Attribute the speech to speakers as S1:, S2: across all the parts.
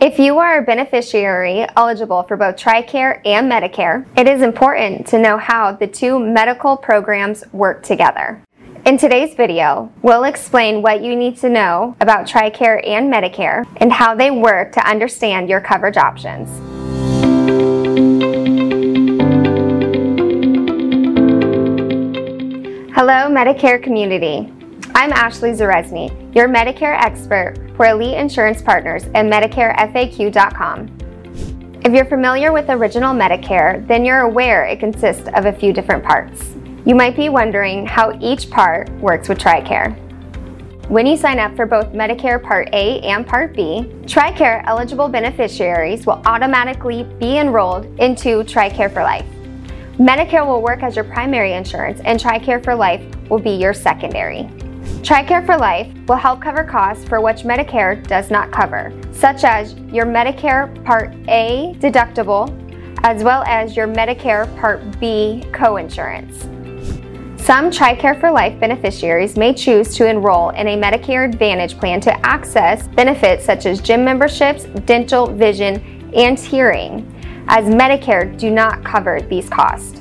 S1: If you are a beneficiary eligible for both TRICARE and Medicare, it is important to know how the two medical programs work together. In today's video, we'll explain what you need to know about TRICARE and Medicare and how they work to understand your coverage options. Hello, Medicare community. I'm Ashley Zareczny, your Medicare expert for Elite Insurance Partners and MedicareFAQ.com. If you're familiar with Original Medicare, then you're aware it consists of a few different parts. You might be wondering how each part works with TRICARE. When you sign up for both Medicare Part A and Part B, TRICARE eligible beneficiaries will automatically be enrolled into TRICARE for Life. Medicare will work as your primary insurance, and TRICARE for Life will be your secondary. TRICARE for Life will help cover costs for which Medicare does not cover, such as your Medicare Part A deductible, as well as your Medicare Part B coinsurance. Some TRICARE for Life beneficiaries may choose to enroll in a Medicare Advantage plan to access benefits such as gym memberships, dental, vision, and hearing as Medicare do not cover these costs.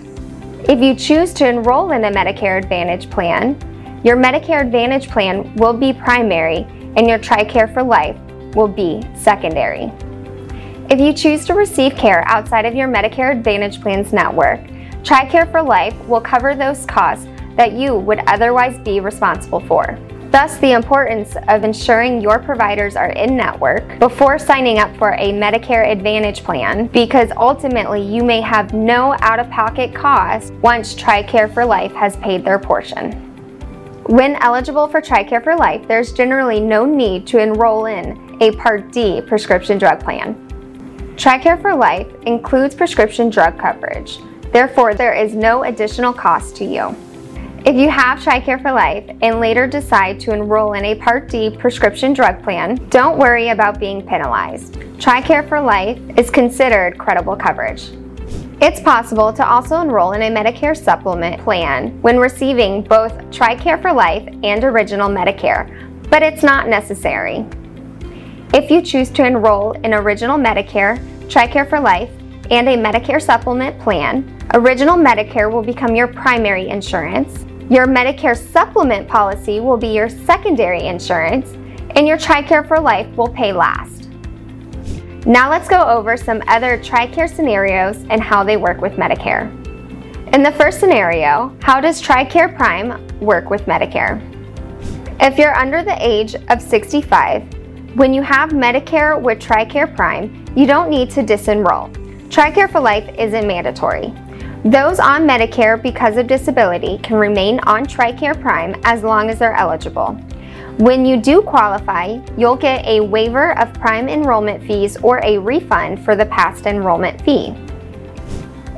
S1: If you choose to enroll in a Medicare Advantage plan, your Medicare Advantage plan will be primary and your TRICARE for Life will be secondary. If you choose to receive care outside of your Medicare Advantage plan's network, TRICARE for Life will cover those costs that you would otherwise be responsible for. Thus, the importance of ensuring your providers are in network before signing up for a Medicare Advantage plan because ultimately you may have no out of pocket costs once TRICARE for Life has paid their portion. When eligible for TRICARE for Life, there's generally no need to enroll in a Part D prescription drug plan. TRICARE for Life includes prescription drug coverage, therefore, there is no additional cost to you. If you have TRICARE for Life and later decide to enroll in a Part D prescription drug plan, don't worry about being penalized. TRICARE for Life is considered credible coverage. It's possible to also enroll in a Medicare supplement plan when receiving both TRICARE for Life and Original Medicare, but it's not necessary. If you choose to enroll in Original Medicare, TRICARE for Life, and a Medicare supplement plan, Original Medicare will become your primary insurance, your Medicare supplement policy will be your secondary insurance, and your TRICARE for Life will pay last. Now let's go over some other TRICARE scenarios and how they work with Medicare. In the first scenario, how does TRICARE Prime work with Medicare? If you're under the age of 65, when you have Medicare with TRICARE Prime, you don't need to disenroll. TRICARE for Life isn't mandatory. Those on Medicare because of disability can remain on TRICARE Prime as long as they're eligible. When you do qualify, you'll get a waiver of Prime enrollment fees or a refund for the past enrollment fee.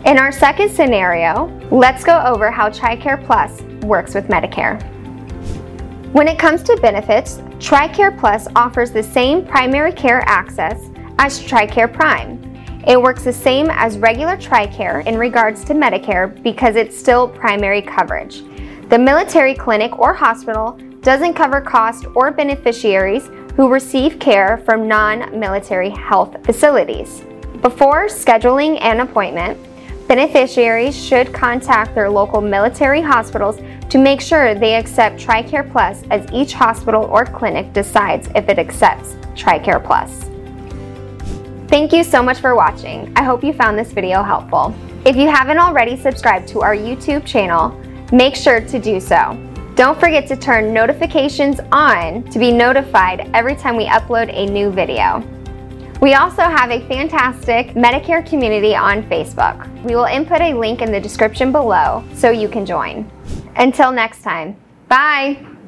S1: In our second scenario, let's go over how TRICARE Plus works with Medicare. When it comes to benefits, TRICARE Plus offers the same primary care access as TRICARE Prime. It works the same as regular TRICARE in regards to Medicare because it's still primary coverage. The military clinic or hospital doesn't cover cost or beneficiaries who receive care from non military health facilities. Before scheduling an appointment, beneficiaries should contact their local military hospitals to make sure they accept TRICARE Plus as each hospital or clinic decides if it accepts TRICARE Plus. Thank you so much for watching. I hope you found this video helpful. If you haven't already subscribed to our YouTube channel, make sure to do so. Don't forget to turn notifications on to be notified every time we upload a new video. We also have a fantastic Medicare community on Facebook. We will input a link in the description below so you can join. Until next time, bye!